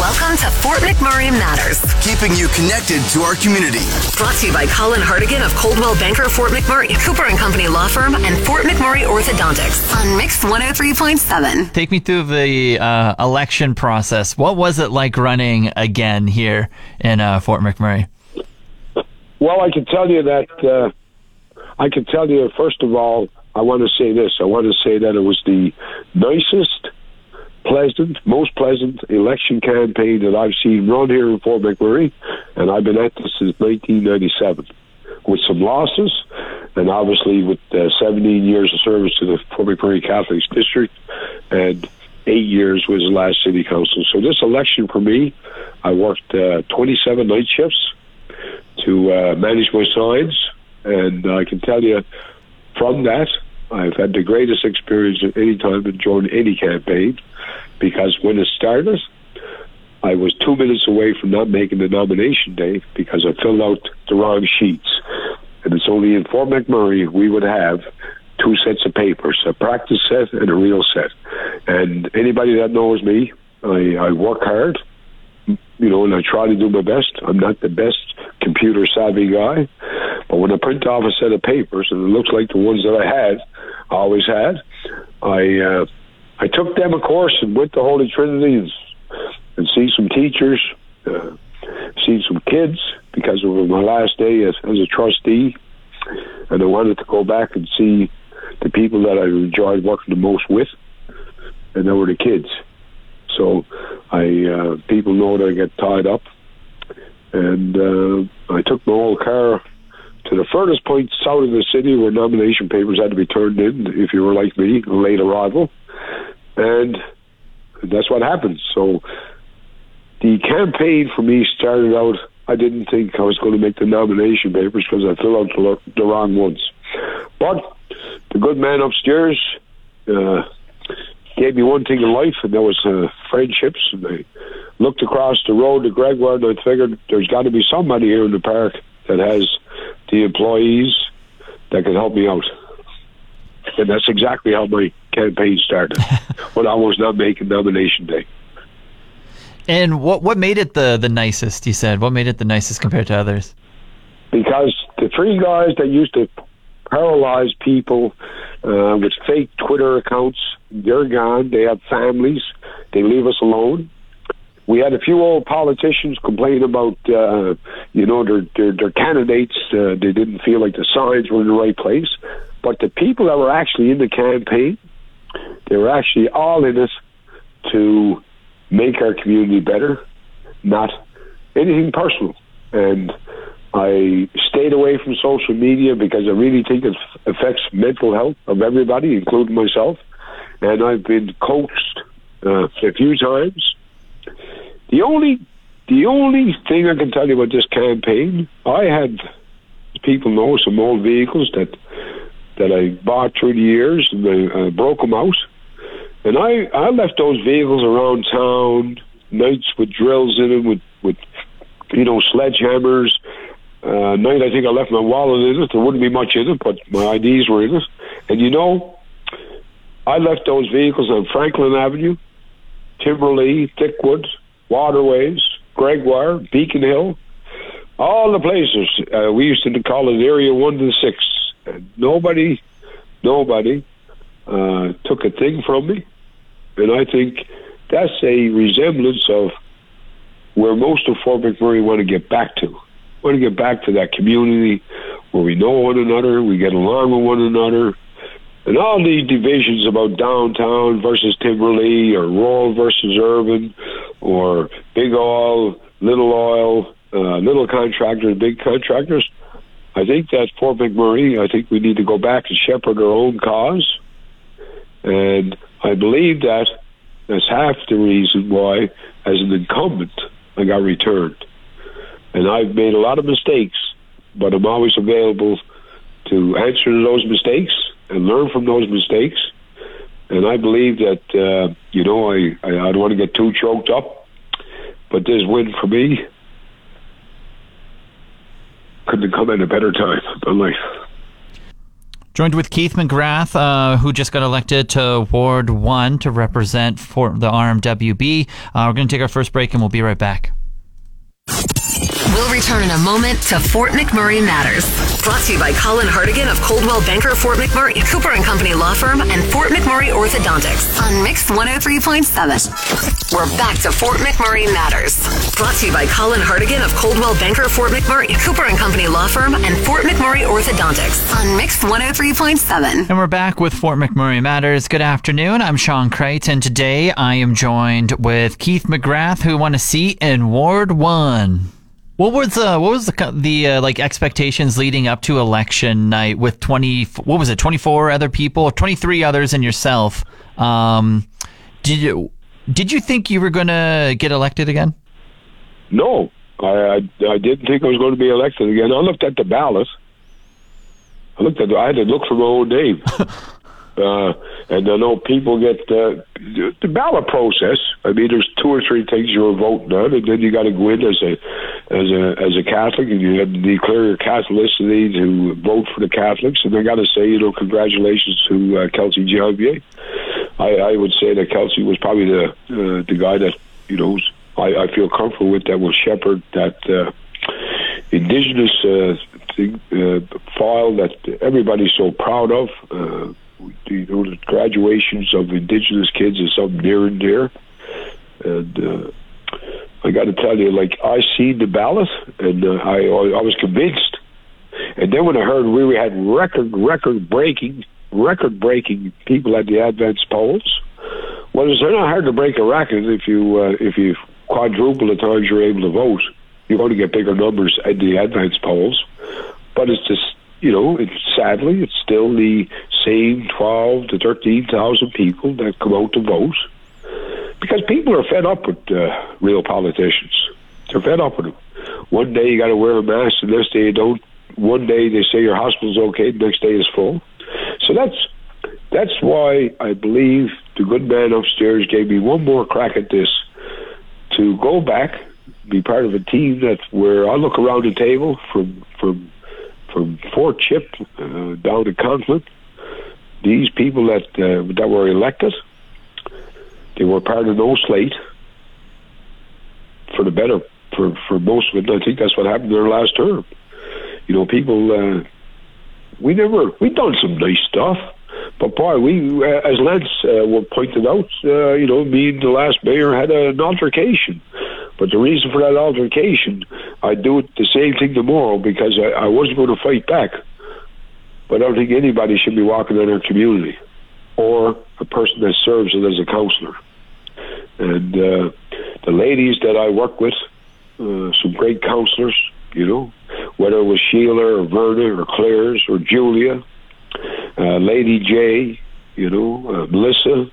Welcome to Fort McMurray Matters. Keeping you connected to our community. Brought to you by Colin Hartigan of Coldwell Banker Fort McMurray, Cooper and Company Law Firm, and Fort McMurray Orthodontics on Mix 103.7. Take me through the uh, election process. What was it like running again here in uh, Fort McMurray? Well, I can tell you that. Uh, I can tell you first of all. I want to say this. I want to say that it was the nicest, pleasant, most pleasant election campaign that I've seen run here in Fort McMurray, and I've been at this since 1997, with some losses, and obviously with uh, 17 years of service to the Fort McMurray Catholic District, and eight years was the last city council. So this election for me, I worked uh, 27 night shifts to uh, manage my signs, and I can tell you from that, I've had the greatest experience at any time in joining any campaign because when it started, I was two minutes away from not making the nomination day because I filled out the wrong sheets. And it's only in Fort McMurray we would have two sets of papers, a practice set and a real set. And anybody that knows me, I, I work hard, you know, and I try to do my best. I'm not the best computer savvy guy, but when I print off a set of papers and it looks like the ones that I had, always had, I uh, I took them a course and went to Holy Trinity and, and see some teachers, uh, see some kids because it was my last day as, as a trustee, and I wanted to go back and see the people that I enjoyed working the most with, and they were the kids. So I uh, people know that I get tied up, and uh, I took my old car to the furthest point south of the city where nomination papers had to be turned in if you were like me, late arrival, and that's what happened. So the campaign for me started out. I didn't think I was going to make the nomination papers because I filled out the, the wrong ones, but the good man upstairs. Uh, gave me one thing in life, and that was uh, friendships. And I looked across the road to Gregoire, and I figured there's got to be somebody here in the park that has the employees that can help me out. And that's exactly how my campaign started when I was not making nomination day. And what what made it the the nicest? You said what made it the nicest compared to others? Because the three guys that used to paralyze people uh, with fake Twitter accounts, they're gone. They have families. They leave us alone. We had a few old politicians complain about, uh, you know, their their, their candidates. Uh, they didn't feel like the signs were in the right place. But the people that were actually in the campaign, they were actually all in it to make our community better, not anything personal. And I stayed away from social media because I really think it affects mental health of everybody, including myself. And I've been coached uh, a few times. The only the only thing I can tell you about this campaign, I had people know some old vehicles that that I bought through the years, and I uh, broke them out. And I I left those vehicles around town, nights with drills in them, with with you know sledgehammers. Uh, night I think I left my wallet in it. There wouldn't be much in it, but my IDs were in it. And you know, I left those vehicles on Franklin Avenue, Timberlea, Thickwood, Waterways, Gregoire, Beacon Hill, all the places. Uh, we used to call it Area 1 to 6. And nobody, nobody uh, took a thing from me. And I think that's a resemblance of where most of Fort McMurray want to get back to. Want to get back to that community where we know one another, we get along with one another, and all these divisions about downtown versus Timberlea or rural versus urban or big oil, little oil, uh, little contractors, big contractors. I think that Fort McMurray, I think we need to go back and shepherd our own cause. And I believe that that's half the reason why, as an incumbent, I got returned. And I've made a lot of mistakes, but I'm always available to answer those mistakes and learn from those mistakes. And I believe that, uh, you know, I, I, I don't want to get too choked up, but this win for me couldn't have come at a better time in life. Joined with Keith McGrath, uh, who just got elected to Ward 1 to represent for the RMWB. Uh, we're going to take our first break and we'll be right back. We'll return in a moment to Fort McMurray Matters. Brought to you by Colin Hartigan of Coldwell Banker Fort McMurray, Cooper and Company Law Firm, and Fort McMurray Orthodontics on Mix 103.7. We're back to Fort McMurray Matters. Brought to you by Colin Hartigan of Coldwell Banker Fort McMurray, Cooper and Company Law Firm, and Fort McMurray Orthodontics on Mix 103.7. And we're back with Fort McMurray Matters. Good afternoon. I'm Sean Crate, and today I am joined with Keith McGrath, who won a seat in Ward 1. What was uh, what was the the uh, like expectations leading up to election night with twenty what was it twenty four other people twenty three others and yourself? Um, did you did you think you were going to get elected again? No, I, I I didn't think I was going to be elected again. I looked at the ballot. I looked at. The, I had to look for my own name. Uh, and I know people get uh, the ballot process. I mean, there's two or three things you're voting on, and then you got to go in as a as a as a Catholic, and you have to declare your Catholicity to vote for the Catholics. And I got to say, you know, congratulations to uh, Kelsey Janvier. I, I would say that Kelsey was probably the uh, the guy that you know I, I feel comfortable with that will shepherd that. Uh, indigenous uh, thing, uh, file that everybody's so proud of. Uh, you know, the graduations of Indigenous kids is something near and dear. And uh, I got to tell you, like I see the ballot, and uh, I I was convinced. And then when I heard we had record record breaking record breaking people at the advance polls, well, it's not hard to break a record if you uh, if you quadruple the times you're able to vote. You're going to get bigger numbers at the advance polls, but it's just you know, it's sadly it's still the same twelve to thirteen thousand people that come out to vote because people are fed up with uh, real politicians. They're fed up with them. One day you got to wear a mask, the next day you don't. One day they say your hospital's okay, the next day it's full. So that's that's why I believe the good man upstairs gave me one more crack at this to go back, be part of a team that where I look around the table from from from Fort Chip uh, down to Conklin. These people that uh, that were elected, they were part of no slate for the better for for most of it. I think that's what happened their last term. You know, people. Uh, we never we done some nice stuff, but boy, we uh, as Lance uh, pointed out, uh, you know, me and the last mayor had an altercation. But the reason for that altercation, I do it the same thing tomorrow because I, I wasn't going to fight back. But I don't think anybody should be walking in our community or a person that serves it as a councillor. And uh, the ladies that I work with, uh, some great councillors, you know, whether it was Sheila or Verna or Claire's or Julia, uh, Lady J, you know, uh, Melissa.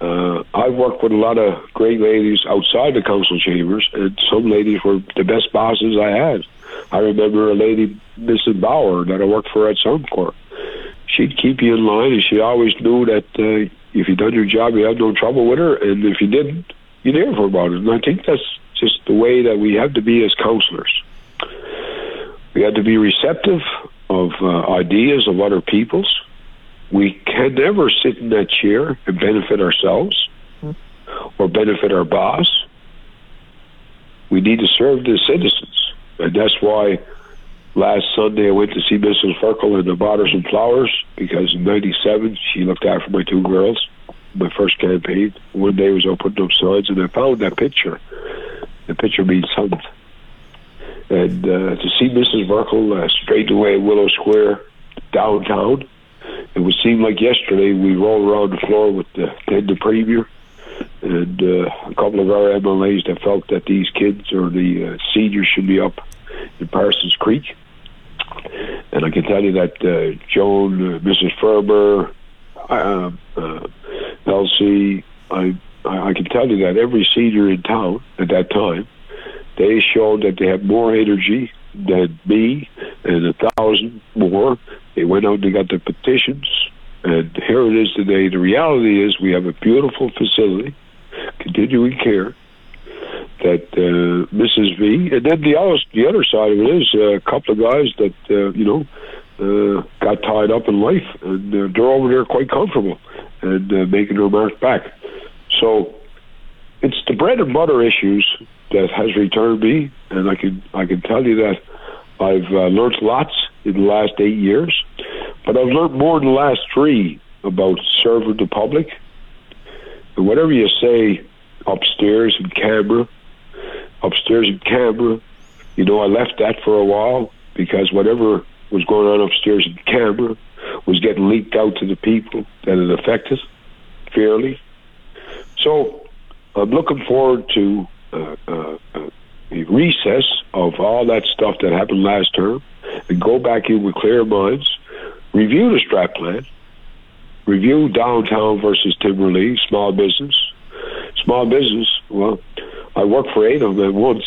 Uh, I've worked with a lot of great ladies outside the council chambers, and some ladies were the best bosses I had. I remember a lady, Mrs. Bauer, that I worked for at Suncor. She'd keep you in line, and she always knew that uh, if you done your job, you had no trouble with her, and if you didn't, you'd hear her about it. And I think that's just the way that we have to be as councillors. We have to be receptive of uh, ideas of other people's. We can never sit in that chair and benefit ourselves or benefit our boss. We need to serve the citizens. And that's why last Sunday I went to see Mrs. Ferkel and the some flowers because in 97 she looked after my two girls, my first campaign. One day was putting up signs and I found that picture. The picture means something. And uh, to see Mrs. Merkel uh, straight away at Willow Square downtown, it would seem like yesterday we rolled around the floor with the, then the premier and uh, a couple of our MLAs that felt that these kids or the uh, seniors should be up in Parsons Creek. And I can tell you that uh, Joan, uh, Mrs. Ferber, uh, uh, Elsie, I I, can tell you that every senior in town at that time, they showed that they had more energy than me and a thousand more. They went out and they got the petitions, and here it is today. The reality is we have a beautiful facility, continuing care, that uh, Mrs. V, and then the other, the other side of it is uh, a couple of guys that, uh, you know, uh, got tied up in life, and they're over there quite comfortable and making their mark back. So it's the bread and butter issues that has returned me, and I can I can tell you that I've uh, learned lots in the last eight years, but I've learned more in the last three about serving the public. And whatever you say upstairs in camera, upstairs in camera, you know, I left that for a while because whatever was going on upstairs in camera was getting leaked out to the people that it affected fairly. So I'm looking forward to uh, uh, uh, a recess of all that stuff that happened last term and go back in with clear minds, review the strat plan, review downtown versus Timberlea, small business. Small business, well, I worked for eight of them at once,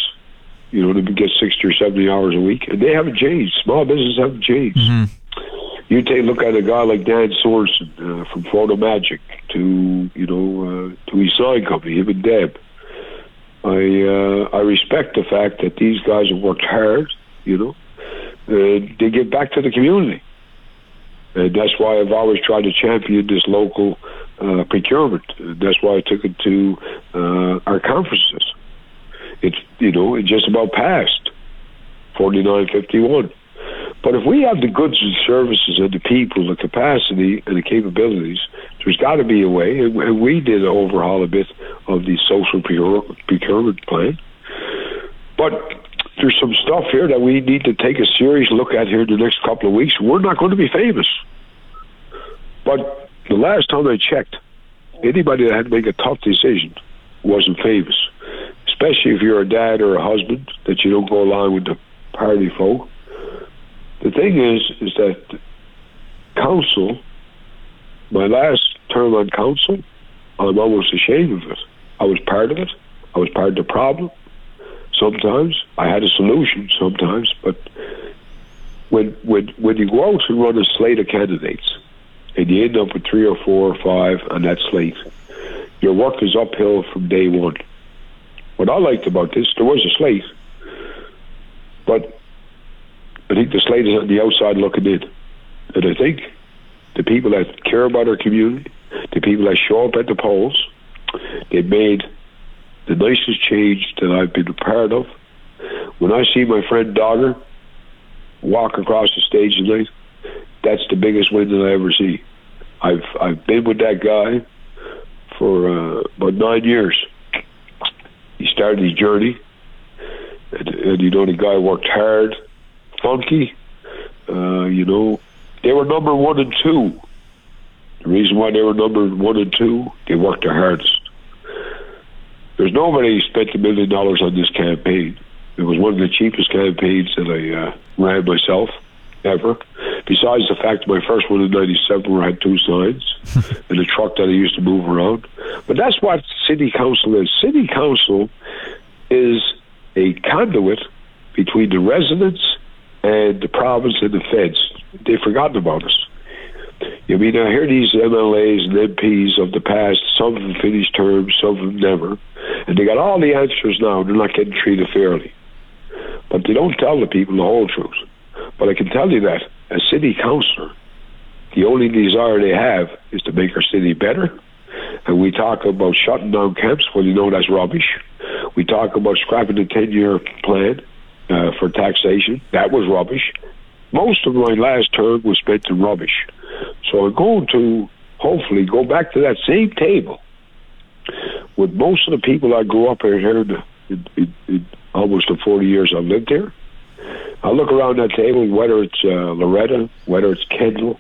you know, to get 60 or 70 hours a week, and they haven't changed. Small business haven't changed. You take a look at a guy like Dan Sorensen uh, from Photo Magic to, you know, uh, to his sign company, him and Deb. I uh, I respect the fact that these guys have worked hard, you know, and they give back to the community. And that's why I've always tried to champion this local uh, procurement. That's why I took it to uh, our conferences. It's you know it just about passed, forty nine fifty one. But if we have the goods and services and the people, the capacity and the capabilities, there's got to be a way. And we did an overhaul a bit of the social procurement plan. But there's some stuff here that we need to take a serious look at here in the next couple of weeks. We're not going to be famous. But the last time I checked, anybody that had to make a tough decision wasn't famous. Especially if you're a dad or a husband, that you don't go along with the party folk. The thing is, is that council, my last term on council, I'm almost ashamed of it. I was part of it. I was part of the problem. Sometimes I had a solution. Sometimes, but when when when you go out and run a slate of candidates, and you end up with three or four or five on that slate, your work is uphill from day one. What I liked about this, there was a slate, but I think the slate is on the outside looking in, and I think the people that care about our community, the people that show up at the polls, they made the nicest change that I've been a part of. When I see my friend Dogger walk across the stage tonight, that's the biggest win that I ever see. I've I've been with that guy for uh, about nine years. He started his journey, and, and you know the guy worked hard, funky. Uh, you know, they were number one and two. The reason why they were number one and two, they worked their hardest. There's nobody spent a million dollars on this campaign. It was one of the cheapest campaigns that I uh, ran myself ever. Besides the fact that my first one in '97 where I had two signs and a truck that I used to move around. But that's what city council is. City council is a conduit between the residents and the province and the feds. They've forgotten about us. I mean, I hear these MLAs and MPs of the past, some of them finished terms, some of them never, and they got all the answers now. They're not getting treated fairly. But they don't tell the people the whole truth. But I can tell you that as city councillor, the only desire they have is to make our city better. And we talk about shutting down camps. Well, you know that's rubbish. We talk about scrapping the 10 year plan uh, for taxation. That was rubbish. Most of my last term was spent in rubbish. So I'm going to hopefully go back to that same table with most of the people I grew up here in, in, in almost the 40 years I've lived here. I look around that table, whether it's uh, Loretta, whether it's Kendall,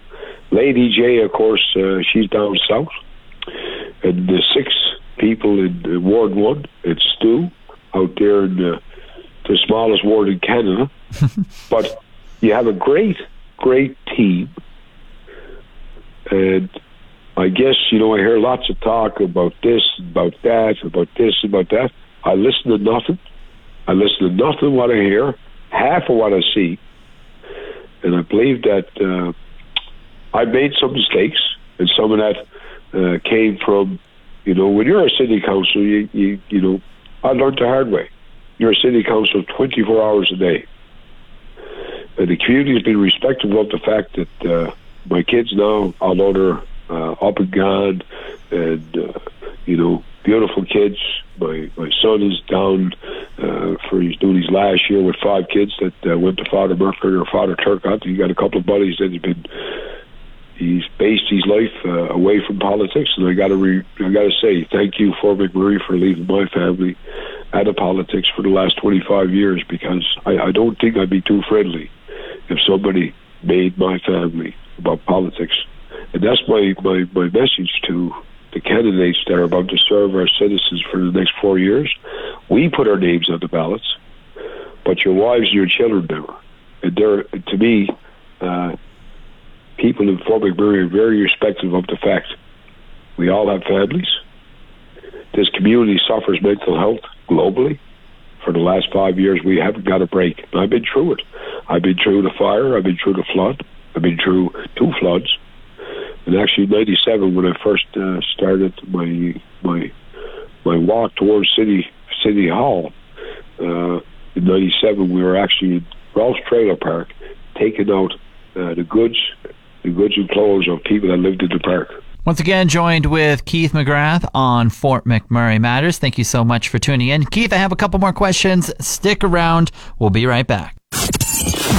Lady J, of course, uh, she's down south, and the six people in uh, Ward One, it's Stu out there in the, the smallest ward in Canada. but you have a great, great team, and I guess you know I hear lots of talk about this, about that, about this, about that. I listen to nothing. I listen to nothing what I hear, half of what I see, and I believe that uh, I made some mistakes, and some of that uh, came from, you know, when you're a city council, you you you know, I learned the hard way. You're a city council 24 hours a day, and the community has been respectful of the fact that uh, my kids now, although they're uh, up and gone, and uh, you know, beautiful kids. My my son is down uh, for he's his last year with five kids that uh, went to Father Mercredi or Father Turcotte. He got a couple of buddies that have been. He's based his life uh, away from politics, and I got to re- I got to say thank you, Fort McMurray, for leaving my family out of politics for the last 25 years because I, I don't think I'd be too friendly if somebody made my family about politics. And that's my, my, my message to the candidates that are about to serve our citizens for the next four years. We put our names on the ballots, but your wives and your children never. And they're, to me, uh, people in Fort McMurray are very respectful of the fact we all have families. This community suffers mental health globally. For the last five years, we haven't got a break. I've been through it. I've been through the fire. I've been through the flood. I've been through two floods. And actually, '97, when I first uh, started my my my walk towards City City Hall, uh, in '97, we were actually in Ralph's Trailer Park, taking out uh, the goods, the goods and clothes of people that lived in the park. Once again, joined with Keith McGrath on Fort McMurray Matters. Thank you so much for tuning in. Keith, I have a couple more questions. Stick around. We'll be right back.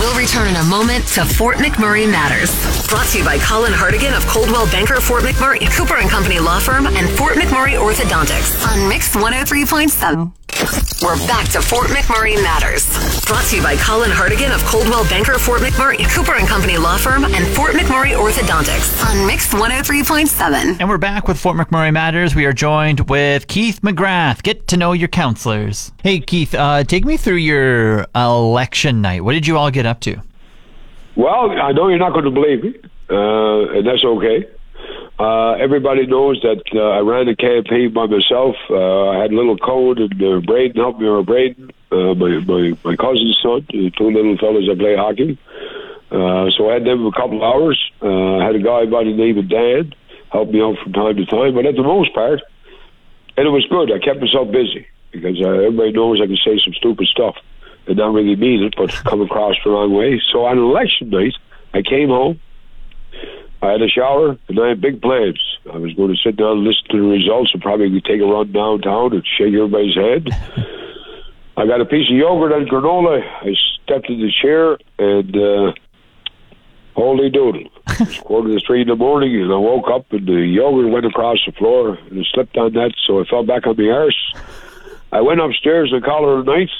We'll return in a moment to Fort McMurray Matters. Brought to you by Colin Hartigan of Coldwell Banker Fort McMurray, Cooper and Company Law Firm, and Fort McMurray Orthodontics on Mix 103.7. We're back to Fort McMurray Matters. Brought to you by Colin Hartigan of Coldwell Banker Fort McMurray, Cooper and Company Law Firm, and Fort McMurray Orthodontics on Mix 103.7. And we're back with Fort McMurray Matters. We are joined with Keith McGrath. Get to know your councillors. Hey, Keith, uh, take me through your election night. What did you all get up to? Well, I know you're not going to believe me, uh, and that's okay. Uh, everybody knows that uh, I ran the campaign by myself. Uh, I had a little Cone and uh, Braden help me, or Braden, uh, my, my, my cousin's son, two little fellas that play hockey. Uh, so I had them for a couple hours. Uh, I had a guy by the name of Dan help me out from time to time, but at the most part, and it was good. I kept myself busy because uh, everybody knows I can say some stupid stuff and not really mean it, but come across the wrong way. So on election night, I came home. I had a shower and I had big plans. I was going to sit down and listen to the results and probably take a run downtown and shake everybody's head. I got a piece of yogurt and granola. I stepped in the chair and uh, holy doodle. It was quarter to three in the morning and I woke up and the yogurt went across the floor and I slipped on that, so I fell back on the arse. I went upstairs and called her night.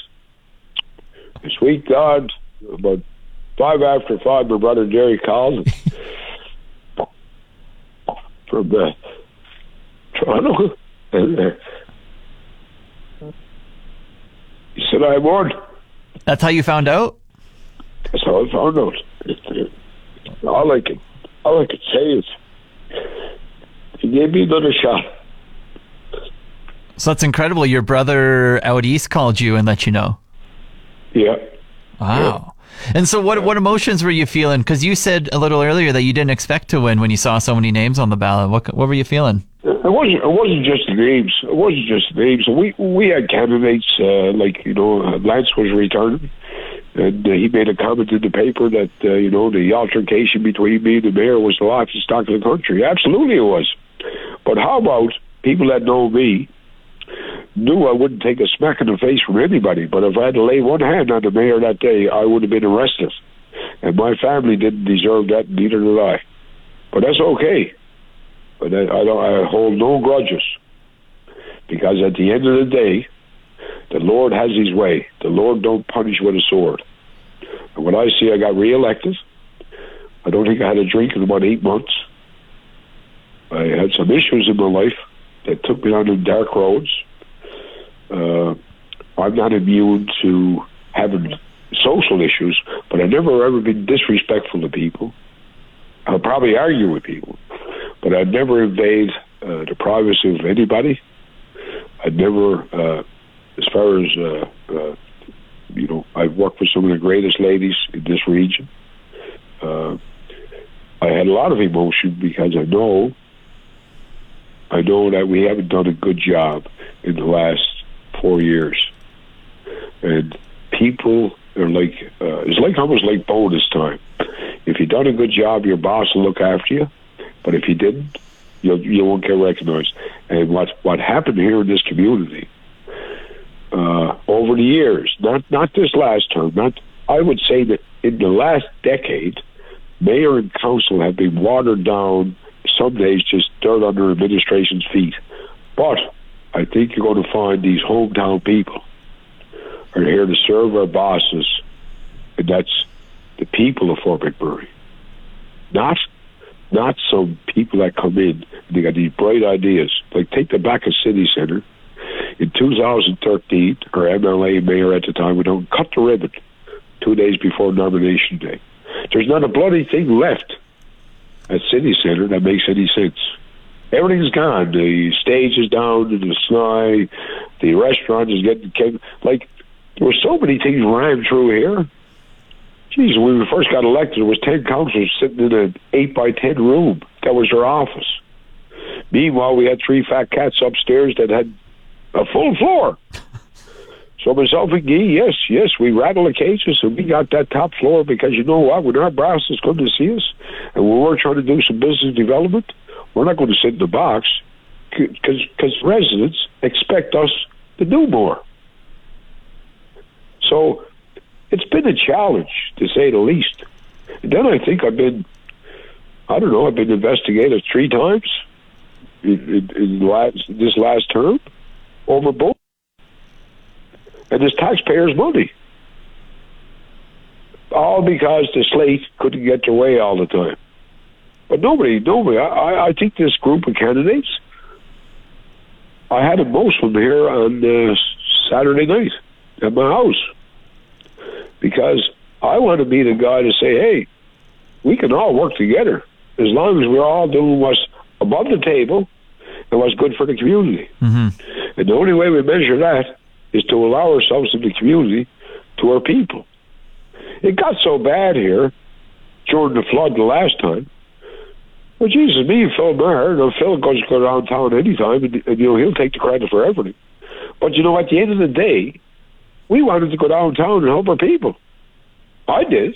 Sweet God, about five after five, my brother Jerry called from uh, Toronto, and uh, he said, "I won." That's how you found out? That's how I found out. All I can, all I could say is, he gave me another shot. So that's incredible. Your brother out east called you and let you know. Yeah. Wow. And so, what what emotions were you feeling? Because you said a little earlier that you didn't expect to win when you saw so many names on the ballot. What what were you feeling? It wasn't. It wasn't just the names. It wasn't just the names. We we had candidates uh, like you know uh, Lance was returning, and uh, he made a comment in the paper that uh, you know the altercation between me and the mayor was the laughing stock of the country. Absolutely, it was. But how about people that know me? Knew I wouldn't take a smack in the face from anybody, but if I had to lay one hand on the mayor that day, I would have been arrested. And my family didn't deserve that, neither did I. But that's okay. But I, I don't. I hold no grudges because at the end of the day, the Lord has His way. The Lord don't punish with a sword. And when I see I got reelected, I don't think I had a drink in about eight months. I had some issues in my life that took me on the dark roads. Uh, I'm not immune to having social issues, but I've never ever been disrespectful to people. I'll probably argue with people, but I'd never invade uh, the privacy of anybody. I'd never, uh, as far as uh, uh, you know, I've worked with some of the greatest ladies in this region. Uh, I had a lot of emotion because I know, I know that we haven't done a good job in the last four years, and people are like, uh, it's like almost like bonus time. If you done a good job, your boss will look after you, but if you didn't, you you won't get recognized. And what what happened here in this community uh, over the years, not not this last term, not I would say that in the last decade, mayor and council have been watered down. Some days, just dirt under administration's feet. But I think you're going to find these hometown people are here to serve our bosses, and that's the people of Fort McMurray, not not some people that come in and they got these bright ideas. Like take the back of City Center in 2013, our MLA mayor at the time would have cut the ribbon two days before nomination day. There's not a bloody thing left at City Center that makes any sense. Everything's gone. The stage is down the sky. The restaurant is getting like there were so many things ran through here. Geez, when we first got elected, there was ten councillors sitting in an eight by ten room. That was their office. Meanwhile, we had three fat cats upstairs that had a full floor. So myself and Guy, yes, yes, we rattle the cages and we got that top floor because you know what? When our bosses come to see us and when we're trying to do some business development, we're not going to sit in the box because residents expect us to do more. So it's been a challenge, to say the least. And then I think I've been, I don't know, I've been investigated three times in, in, in last, this last term over both. And it's taxpayers' money. All because the slate couldn't get their way all the time. But nobody, nobody, I, I think this group of candidates, I had most of them here on uh, Saturday night at my house because I want to be the guy to say, hey, we can all work together as long as we're all doing what's above the table and what's good for the community. Mm-hmm. And the only way we measure that is to allow ourselves in the community to our people. It got so bad here Jordan the flood the last time. Well, Jesus, me and Phil Meagher, you know, Phil goes go around town anytime, and, and you know he'll take the credit for everything. But you know, at the end of the day, we wanted to go downtown and help our people. I did.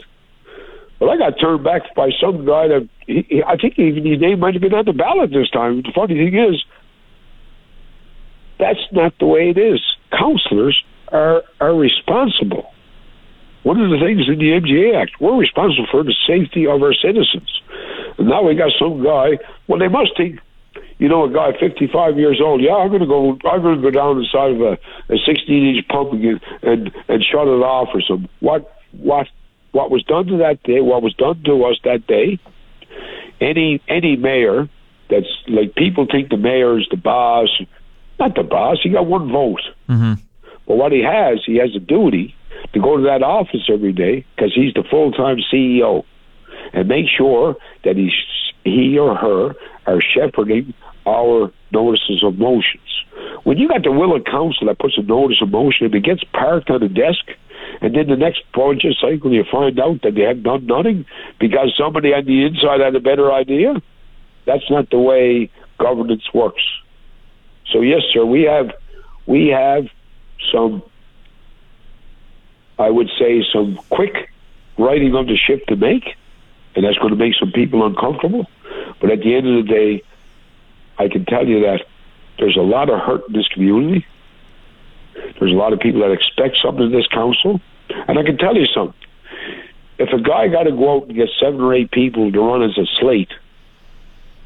But I got turned back by some guy that he, I think even his name might have been on the ballot this time. The funny thing is, that's not the way it is. Councillors are are responsible. One of the things in the MGA Act, we're responsible for the safety of our citizens. And now we got some guy. Well, they must think, you know, a guy 55 years old. Yeah, I'm going to go. I'm going to go down inside of a, a 16 inch pump and, and and shut it off or some. What what what was done to that day? What was done to us that day? Any any mayor that's like people think the mayor is the boss. Not the boss. He got one vote. Mm-hmm. But what he has, he has a duty to go to that office every day because he's the full time CEO and make sure that he's, he or her are shepherding our notices of motions. When you got the will of council that puts a notice of motion it gets parked on the desk, and then the next budget cycle you find out that they have done nothing because somebody on the inside had a better idea, that's not the way governance works. So yes, sir, we have we have some I would say some quick righting of the ship to make, and that's going to make some people uncomfortable. But at the end of the day, I can tell you that there's a lot of hurt in this community. There's a lot of people that expect something in this council. And I can tell you something. If a guy got to go out and get seven or eight people to run as a slate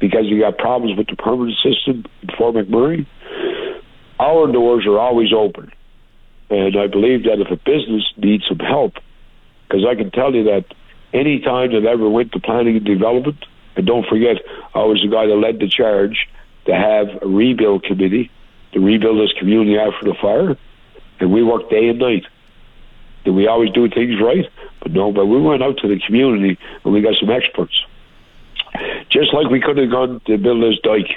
because you got problems with the permanent system in Fort McMurray, our doors are always open. And I believe that if a business needs some help, because I can tell you that any time that I ever went to planning and development, and don't forget, I was the guy that led the charge to have a rebuild committee to rebuild this community after the fire, and we worked day and night. Did we always do things right? But no, but we went out to the community and we got some experts. Just like we could have gone to build this dike.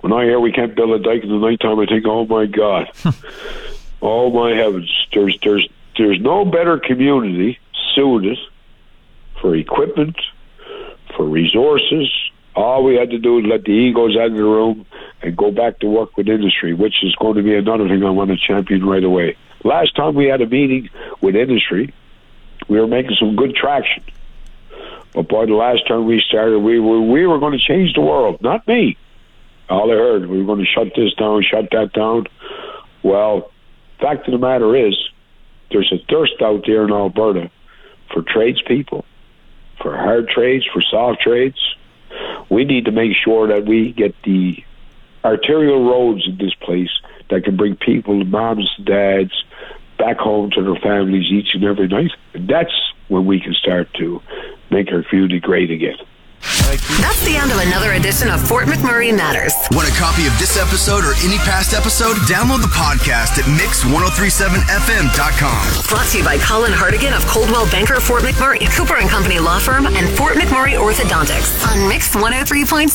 When I hear we can't build a dike in the nighttime, I think, oh my God. oh my heavens. There's there's there's no better community suited for equipment, for resources. All we had to do is let the egos out of the room and go back to work with industry, which is going to be another thing I want to champion right away. Last time we had a meeting with industry, we were making some good traction. But by the last time we started, we were we were going to change the world, not me. All I heard, we were going to shut this down, shut that down. Well, fact of the matter is, there's a thirst out there in Alberta for tradespeople, for hard trades, for soft trades. We need to make sure that we get the arterial roads in this place that can bring people, moms, dads, back home to their families each and every night. And that's when we can start to make our community great again. That's the end of another edition of Fort McMurray Matters. Want a copy of this episode or any past episode? Download the podcast at mix1037fm.com. Brought to you by Colin Hartigan of Coldwell Banker Fort McMurray, Cooper and Company Law Firm, and Fort McMurray Orthodontics on Mix 103.7.